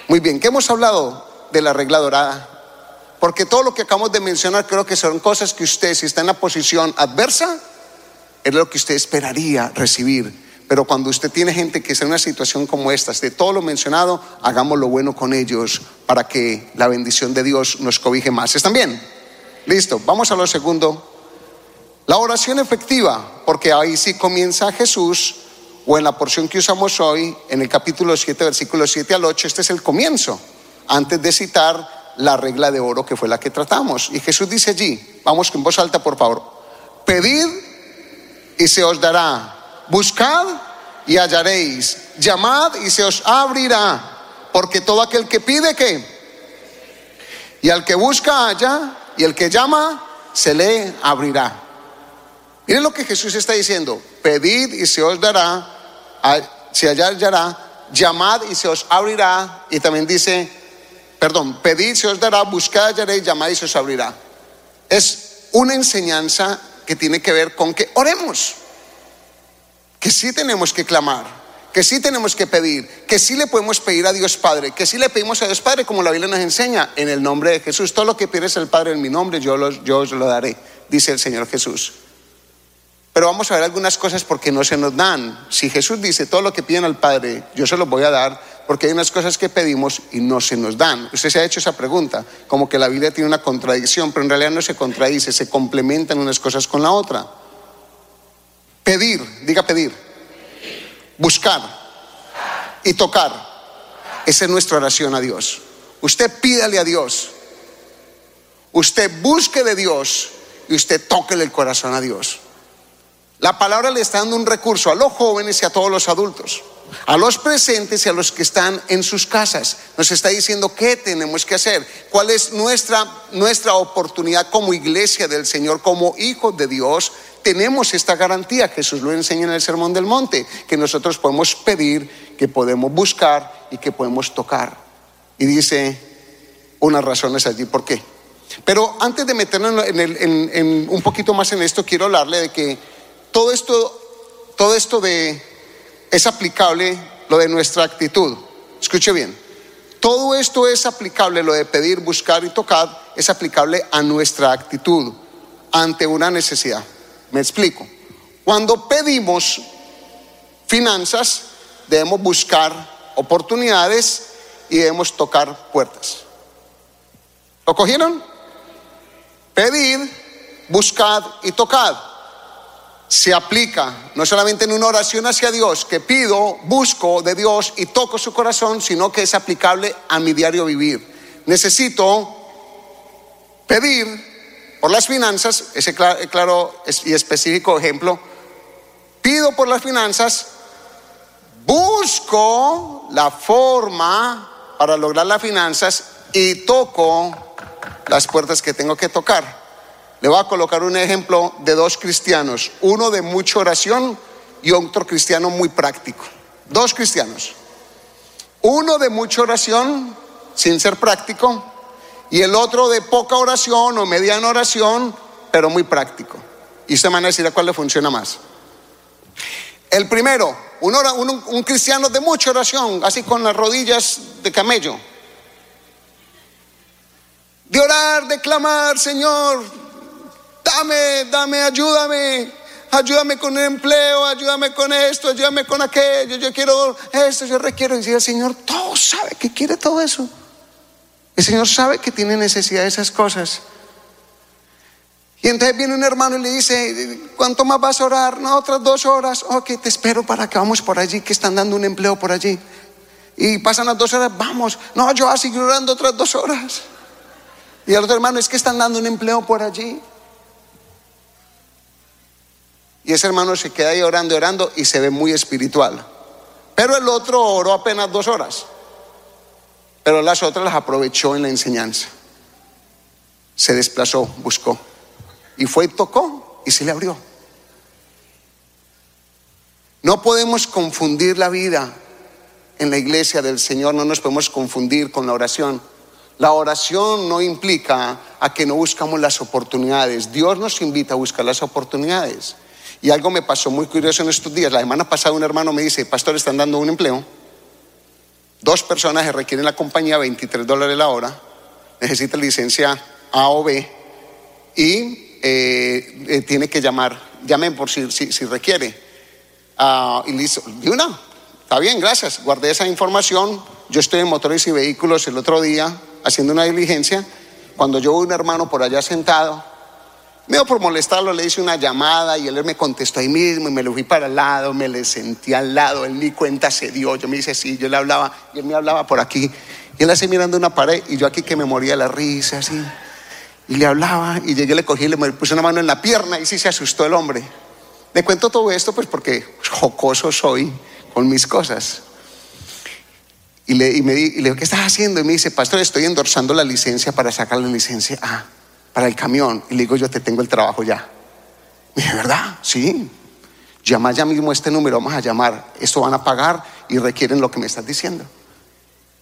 Muy bien, ¿qué hemos hablado de la regla dorada? Porque todo lo que acabamos de mencionar creo que son cosas que usted, si está en la posición adversa, es lo que usted esperaría recibir. Pero cuando usted tiene gente que está en una situación como esta, de todo lo mencionado, hagamos lo bueno con ellos para que la bendición de Dios nos cobije más. ¿Están bien? Listo, vamos a lo segundo. La oración efectiva, porque ahí sí comienza Jesús, o en la porción que usamos hoy, en el capítulo 7, versículo 7 al 8, este es el comienzo, antes de citar la regla de oro que fue la que tratamos. Y Jesús dice allí, vamos en voz alta por favor, pedid y se os dará, buscad y hallaréis, llamad y se os abrirá, porque todo aquel que pide que, y al que busca halla, y el que llama se le abrirá. Miren lo que Jesús está diciendo, pedid y se os dará, se hallará, llamad y se os abrirá, y también dice, perdón, pedid se os dará, buscad hallaréis, llamad y se os abrirá. Es una enseñanza que tiene que ver con que oremos, que sí tenemos que clamar, que sí tenemos que pedir, que sí le podemos pedir a Dios Padre, que sí le pedimos a Dios Padre como la Biblia nos enseña, en el nombre de Jesús. Todo lo que pides el Padre en mi nombre, yo, yo os lo daré, dice el Señor Jesús. Pero vamos a ver algunas cosas porque no se nos dan. Si Jesús dice todo lo que piden al Padre, yo se lo voy a dar, porque hay unas cosas que pedimos y no se nos dan. Usted se ha hecho esa pregunta, como que la Biblia tiene una contradicción, pero en realidad no se contradice, se complementan unas cosas con la otra. Pedir, diga pedir. Buscar y tocar. Esa es nuestra oración a Dios. Usted pídale a Dios. Usted busque de Dios y usted tóquele el corazón a Dios. La palabra le está dando un recurso a los jóvenes y a todos los adultos, a los presentes y a los que están en sus casas. Nos está diciendo qué tenemos que hacer, cuál es nuestra, nuestra oportunidad como iglesia del Señor, como hijos de Dios. Tenemos esta garantía, Jesús lo enseña en el Sermón del Monte, que nosotros podemos pedir, que podemos buscar y que podemos tocar. Y dice unas razones allí por qué. Pero antes de meternos en un poquito más en esto, quiero hablarle de que todo esto, todo esto de, es aplicable lo de nuestra actitud. Escuche bien. Todo esto es aplicable, lo de pedir, buscar y tocar, es aplicable a nuestra actitud ante una necesidad. Me explico. Cuando pedimos finanzas, debemos buscar oportunidades y debemos tocar puertas. ¿Lo cogieron? Pedir, buscad y tocad se aplica no solamente en una oración hacia Dios, que pido, busco de Dios y toco su corazón, sino que es aplicable a mi diario vivir. Necesito pedir por las finanzas, ese claro y específico ejemplo, pido por las finanzas, busco la forma para lograr las finanzas y toco las puertas que tengo que tocar. Le voy a colocar un ejemplo de dos cristianos, uno de mucha oración y otro cristiano muy práctico. Dos cristianos. Uno de mucha oración sin ser práctico y el otro de poca oración o mediana oración, pero muy práctico. Y usted me van a decir a cuál le funciona más. El primero, un, un, un cristiano de mucha oración, así con las rodillas de camello. De orar, de clamar, Señor, dame, dame, ayúdame, ayúdame con el empleo, ayúdame con esto, ayúdame con aquello, yo quiero esto, yo requiero. Y el Señor, todo sabe que quiere todo eso. El Señor sabe que tiene necesidad de esas cosas. Y entonces viene un hermano y le dice, ¿cuánto más vas a orar? No, otras dos horas. Ok, te espero para que vamos por allí, que están dando un empleo por allí. Y pasan las dos horas, vamos. No, yo voy a seguir orando otras dos horas. Y el otro hermano, es que están dando un empleo por allí. Y ese hermano se queda ahí orando, orando y se ve muy espiritual. Pero el otro oró apenas dos horas. Pero las otras las aprovechó en la enseñanza. Se desplazó, buscó. Y fue y tocó y se le abrió. No podemos confundir la vida en la iglesia del Señor, no nos podemos confundir con la oración. La oración no implica a que no buscamos las oportunidades. Dios nos invita a buscar las oportunidades. Y algo me pasó muy curioso en estos días. La semana pasada un hermano me dice, pastor, están dando un empleo. Dos personas que requieren la compañía 23 dólares la hora. Necesita licencia A o B. Y eh, eh, tiene que llamar. Llamen por si, si, requiere. Ah, y listo. De una. Está bien, gracias. Guardé esa información. Yo estoy en motores y vehículos el otro día haciendo una diligencia. Cuando yo vi un hermano por allá sentado, Medio por molestarlo le hice una llamada y él me contestó ahí mismo y me lo fui para el lado, me le sentí al lado, él ni cuenta se dio, yo me dice sí, yo le hablaba y él me hablaba por aquí y él así mirando una pared y yo aquí que me moría la risa así y le hablaba y llegué, le cogí, le puse una mano en la pierna y sí se asustó el hombre. Le cuento todo esto pues porque jocoso soy con mis cosas. Y le, y me, y le digo, ¿qué estás haciendo? Y me dice, pastor, estoy endorsando la licencia para sacar la licencia. Ah para el camión. Y le digo, yo te tengo el trabajo ya. Me dice, ¿verdad? Sí. Llama ya mismo este número, vamos a llamar. Esto van a pagar y requieren lo que me estás diciendo.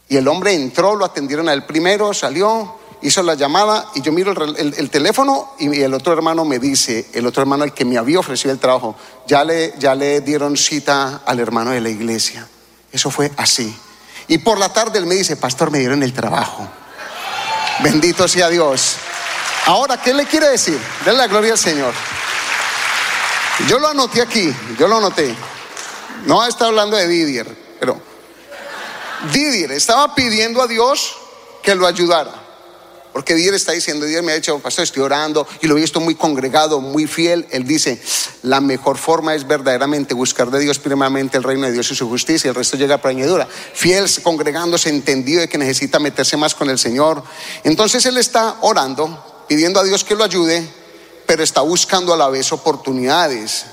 Y el hombre entró, lo atendieron al primero, salió, hizo la llamada y yo miro el, teléfono y el otro hermano me dice, el otro hermano el que me había ofrecido el trabajo, ya le, ya le dieron cita al hermano de la iglesia. Eso fue así. Y por la tarde él me dice, pastor, me dieron el trabajo. Bendito sea Dios. Ahora, ¿qué le quiere decir? Denle la gloria al Señor. Yo lo anoté aquí, yo lo anoté. No está hablando de Didier, pero Didier estaba pidiendo a Dios que lo ayudara. Porque Dios está diciendo, Dios me ha dicho, pastor, estoy orando y lo he visto muy congregado, muy fiel. Él dice, la mejor forma es verdaderamente buscar de Dios primeramente el reino de Dios y su justicia, el resto llega por añadidura. Fiel, congregándose, entendido de que necesita meterse más con el Señor. Entonces él está orando, pidiendo a Dios que lo ayude, pero está buscando a la vez oportunidades.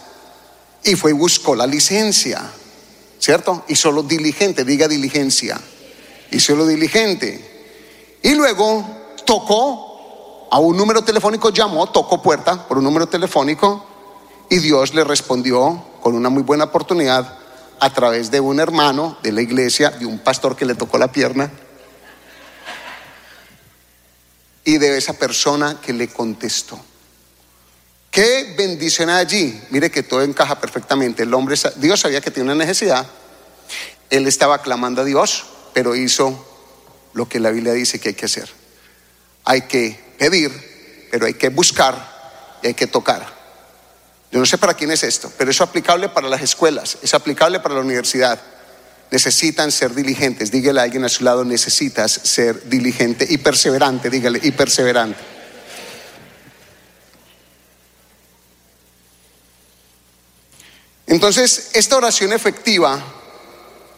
Y fue y buscó la licencia, ¿cierto? Y solo diligente, diga diligencia. Y solo diligente. Y luego tocó a un número telefónico, llamó, tocó puerta por un número telefónico y Dios le respondió con una muy buena oportunidad a través de un hermano de la iglesia, de un pastor que le tocó la pierna y de esa persona que le contestó. ¿Qué bendición allí? Mire que todo encaja perfectamente. El hombre, Dios sabía que tenía una necesidad. Él estaba clamando a Dios, pero hizo lo que la Biblia dice que hay que hacer. Hay que pedir, pero hay que buscar y hay que tocar. Yo no sé para quién es esto, pero es aplicable para las escuelas, es aplicable para la universidad necesitan ser diligentes. Dígale a alguien a su lado, necesitas ser diligente y perseverante, dígale, y perseverante. Entonces, esta oración efectiva,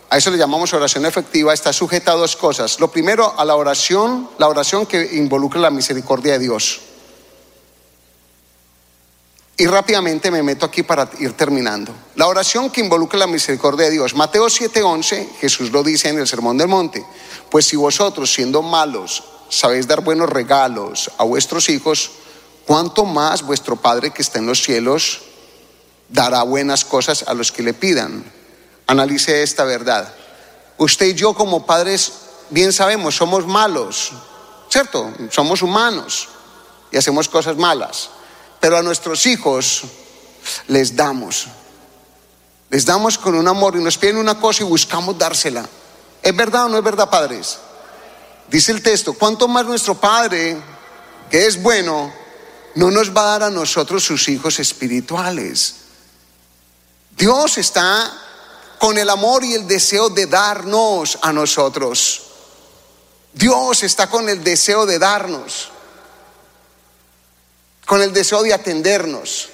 a eso le llamamos oración efectiva, está sujeta a dos cosas. Lo primero, a la oración, la oración que involucra la misericordia de Dios. Y rápidamente me meto aquí para ir terminando. La oración que involucra la misericordia de Dios. Mateo 7:11, Jesús lo dice en el Sermón del Monte. Pues si vosotros siendo malos sabéis dar buenos regalos a vuestros hijos, cuánto más vuestro Padre que está en los cielos dará buenas cosas a los que le pidan. Analice esta verdad. Usted y yo como padres bien sabemos, somos malos, ¿cierto? Somos humanos y hacemos cosas malas. Pero a nuestros hijos les damos. Les damos con un amor y nos piden una cosa y buscamos dársela. ¿Es verdad o no es verdad, padres? Dice el texto, ¿cuánto más nuestro Padre, que es bueno, no nos va a dar a nosotros sus hijos espirituales? Dios está con el amor y el deseo de darnos a nosotros. Dios está con el deseo de darnos, con el deseo de atendernos.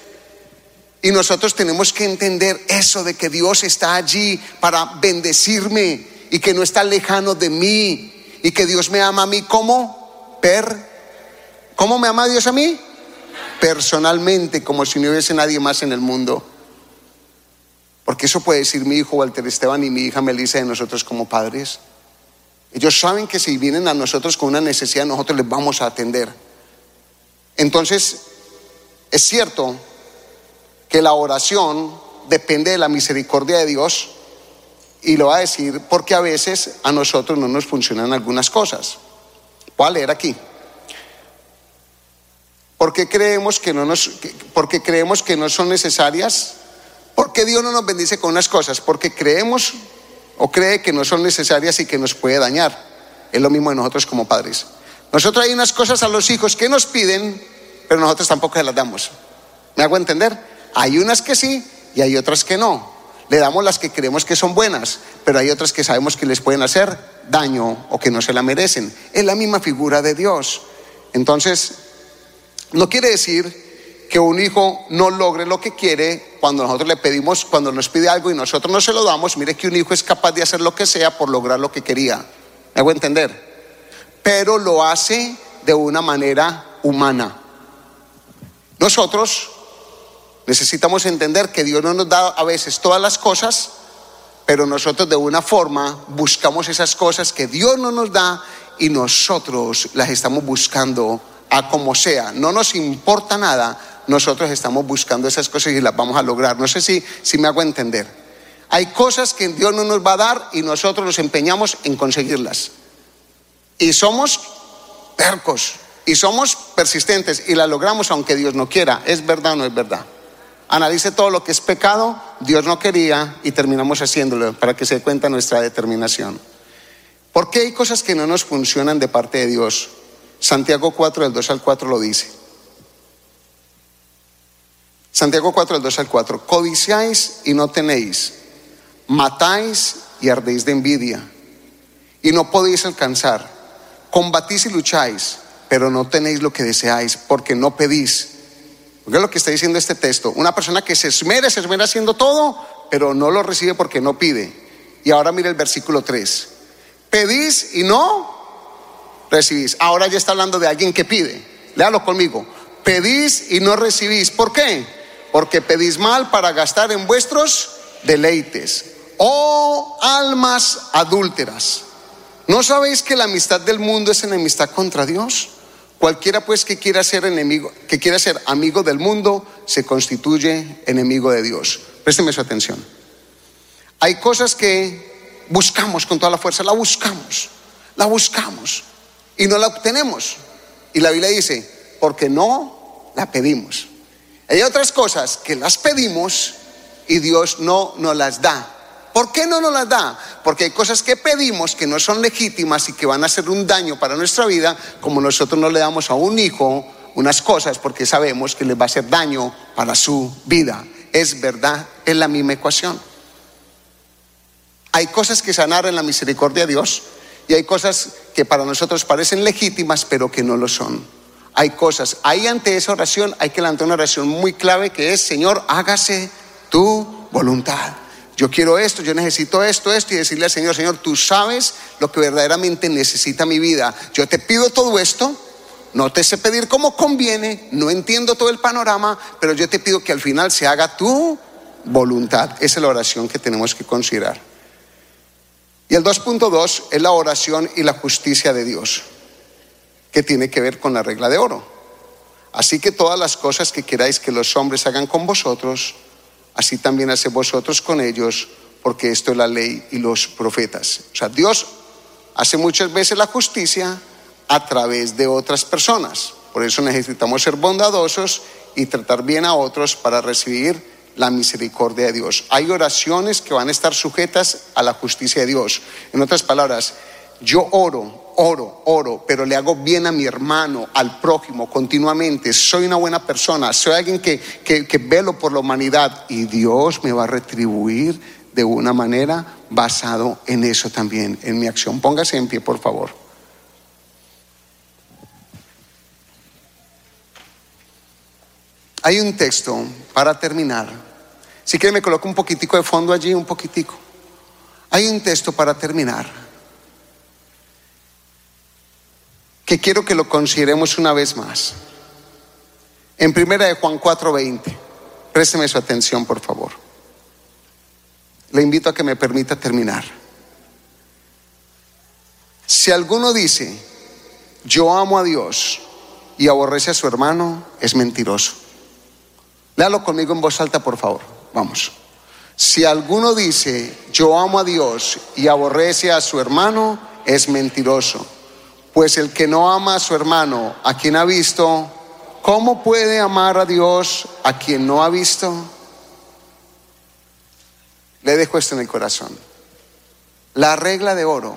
Y nosotros tenemos que entender eso de que Dios está allí para bendecirme y que no está lejano de mí y que Dios me ama a mí como per. ¿Cómo me ama Dios a mí? Personalmente, como si no hubiese nadie más en el mundo. Porque eso puede decir mi hijo Walter Esteban y mi hija Melissa de nosotros como padres. Ellos saben que si vienen a nosotros con una necesidad, nosotros les vamos a atender. Entonces, es cierto que la oración depende de la misericordia de Dios y lo va a decir porque a veces a nosotros no nos funcionan algunas cosas. Voy a leer aquí. ¿Por qué creemos que no, nos, porque creemos que no son necesarias? Porque Dios no nos bendice con unas cosas? Porque creemos o cree que no son necesarias y que nos puede dañar. Es lo mismo de nosotros como padres. Nosotros hay unas cosas a los hijos que nos piden, pero nosotros tampoco se las damos. ¿Me hago entender? Hay unas que sí y hay otras que no. Le damos las que creemos que son buenas, pero hay otras que sabemos que les pueden hacer daño o que no se la merecen. Es la misma figura de Dios. Entonces, no quiere decir que un hijo no logre lo que quiere cuando nosotros le pedimos, cuando nos pide algo y nosotros no se lo damos. Mire que un hijo es capaz de hacer lo que sea por lograr lo que quería. ¿Me hago entender? Pero lo hace de una manera humana. Nosotros Necesitamos entender que Dios no nos da a veces todas las cosas, pero nosotros de una forma buscamos esas cosas que Dios no nos da y nosotros las estamos buscando a como sea. No nos importa nada, nosotros estamos buscando esas cosas y las vamos a lograr. No sé si, si me hago entender. Hay cosas que Dios no nos va a dar y nosotros nos empeñamos en conseguirlas. Y somos percos y somos persistentes y las logramos aunque Dios no quiera. ¿Es verdad o no es verdad? analice todo lo que es pecado, Dios no quería y terminamos haciéndolo para que se dé cuenta nuestra determinación. ¿Por qué hay cosas que no nos funcionan de parte de Dios? Santiago 4, del 2 al 4 lo dice. Santiago 4, del 2 al 4. Codiciáis y no tenéis, matáis y ardéis de envidia y no podéis alcanzar. Combatís y lucháis, pero no tenéis lo que deseáis porque no pedís ¿Qué es lo que está diciendo este texto? Una persona que se esmera, se esmera haciendo todo, pero no lo recibe porque no pide. Y ahora mire el versículo 3. Pedís y no recibís. Ahora ya está hablando de alguien que pide. Léalo conmigo. Pedís y no recibís. ¿Por qué? Porque pedís mal para gastar en vuestros deleites. Oh almas adúlteras. ¿No sabéis que la amistad del mundo es enemistad contra Dios? Cualquiera pues que quiera ser enemigo, que quiera ser amigo del mundo, se constituye enemigo de Dios. Présteme su atención. Hay cosas que buscamos con toda la fuerza, la buscamos, la buscamos y no la obtenemos. Y la Biblia dice, porque no la pedimos. Hay otras cosas que las pedimos y Dios no nos las da. ¿Por qué no nos las da? Porque hay cosas que pedimos que no son legítimas y que van a hacer un daño para nuestra vida, como nosotros no le damos a un hijo unas cosas porque sabemos que le va a hacer daño para su vida. Es verdad, es la misma ecuación. Hay cosas que sanar en la misericordia de Dios y hay cosas que para nosotros parecen legítimas pero que no lo son. Hay cosas, ahí ante esa oración hay que levantar una oración muy clave que es, Señor, hágase tu voluntad yo quiero esto, yo necesito esto, esto, y decirle al Señor, Señor, tú sabes lo que verdaderamente necesita mi vida. Yo te pido todo esto, no te sé pedir como conviene, no entiendo todo el panorama, pero yo te pido que al final se haga tu voluntad. Esa es la oración que tenemos que considerar. Y el 2.2 es la oración y la justicia de Dios. que tiene que ver con la regla de oro. Así que todas las cosas que queráis que los hombres hagan con vosotros, así también haced vosotros con ellos, porque esto es la ley y los profetas. O sea, Dios hace muchas veces la justicia a través de otras personas. Por eso necesitamos ser bondadosos y tratar bien a otros para recibir la misericordia de Dios. Hay oraciones que van a estar sujetas a la justicia de Dios. En otras palabras, yo oro, oro, oro, pero le hago bien a mi hermano, al prójimo, continuamente. Soy una buena persona, soy alguien que, que, velo por la humanidad y Dios me va a retribuir de una manera basado en eso también, en mi acción. Póngase en pie, por favor. Hay un texto para terminar. Si quiere me coloco un poquitico de fondo allí, un poquitico. Hay un texto para terminar que quiero que lo consideremos una vez más. En primera de Juan 4:20, présteme su atención, por favor. Le invito a que me permita terminar. Si alguno dice, yo amo a Dios y aborrece a su hermano, es mentiroso. Léalo conmigo en voz alta, por favor. Vamos. Si alguno dice, yo amo a Dios y aborrece a su hermano, es mentiroso. Pues el que no ama a su hermano, a quien ha visto, ¿cómo puede amar a Dios a quien no ha visto? Le dejo esto en el corazón. La regla de oro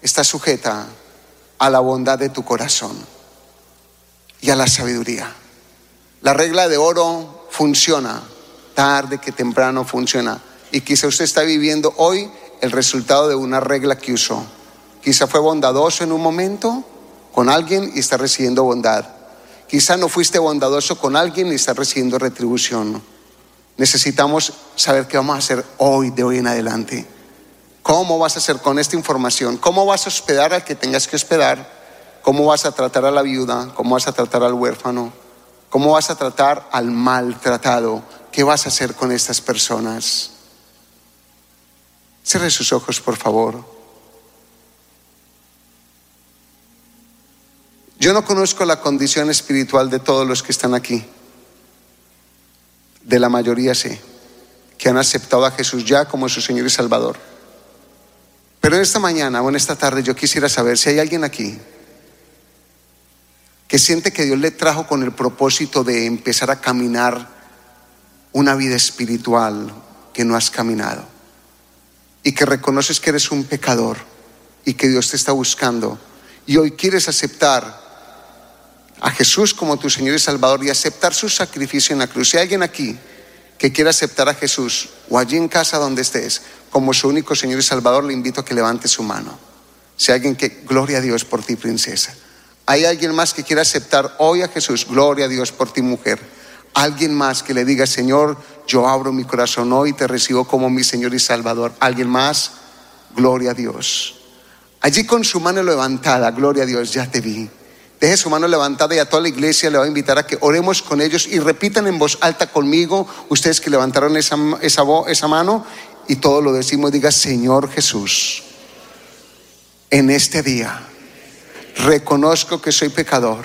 está sujeta a la bondad de tu corazón y a la sabiduría. La regla de oro funciona, tarde que temprano funciona. Y quizá usted está viviendo hoy el resultado de una regla que usó. Quizá fue bondadoso en un momento con alguien y está recibiendo bondad. Quizá no fuiste bondadoso con alguien y está recibiendo retribución. Necesitamos saber qué vamos a hacer hoy, de hoy en adelante. ¿Cómo vas a hacer con esta información? ¿Cómo vas a hospedar al que tengas que hospedar? ¿Cómo vas a tratar a la viuda? ¿Cómo vas a tratar al huérfano? ¿Cómo vas a tratar al maltratado? ¿Qué vas a hacer con estas personas? Cierre sus ojos, por favor. Yo no conozco la condición espiritual de todos los que están aquí. De la mayoría sé que han aceptado a Jesús ya como su Señor y Salvador. Pero en esta mañana o en esta tarde yo quisiera saber si hay alguien aquí que siente que Dios le trajo con el propósito de empezar a caminar una vida espiritual que no has caminado y que reconoces que eres un pecador y que Dios te está buscando y hoy quieres aceptar a Jesús como tu Señor y Salvador y aceptar su sacrificio en la cruz. Si hay alguien aquí que quiera aceptar a Jesús o allí en casa donde estés como su único Señor y Salvador, le invito a que levante su mano. Si hay alguien que, gloria a Dios por ti, princesa. Hay alguien más que quiera aceptar hoy a Jesús, gloria a Dios por ti, mujer. Alguien más que le diga, Señor, yo abro mi corazón hoy y te recibo como mi Señor y Salvador. Alguien más, gloria a Dios. Allí con su mano levantada, gloria a Dios, ya te vi. Deje su mano levantada y a toda la iglesia le voy a invitar a que oremos con ellos y repitan en voz alta conmigo, ustedes que levantaron esa, esa, esa mano, y todo lo decimos, diga, Señor Jesús, en este día reconozco que soy pecador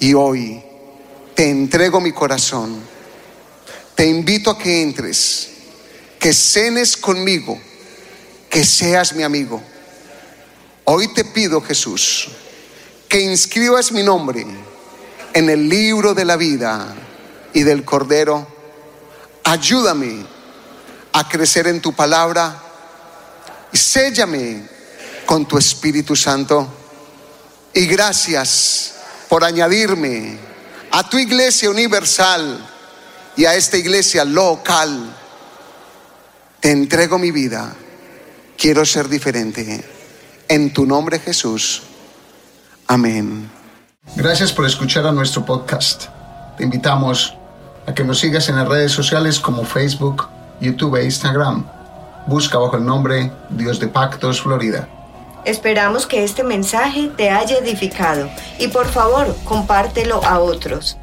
y hoy te entrego mi corazón, te invito a que entres, que cenes conmigo, que seas mi amigo. Hoy te pido, Jesús, que inscribas mi nombre en el libro de la vida y del Cordero. Ayúdame a crecer en tu palabra y séllame con tu Espíritu Santo. Y gracias por añadirme a tu iglesia universal y a esta iglesia local. Te entrego mi vida. Quiero ser diferente. En tu nombre Jesús. Amén. Gracias por escuchar a nuestro podcast. Te invitamos a que nos sigas en las redes sociales como Facebook, YouTube e Instagram. Busca bajo el nombre Dios de Pactos Florida. Esperamos que este mensaje te haya edificado y por favor compártelo a otros.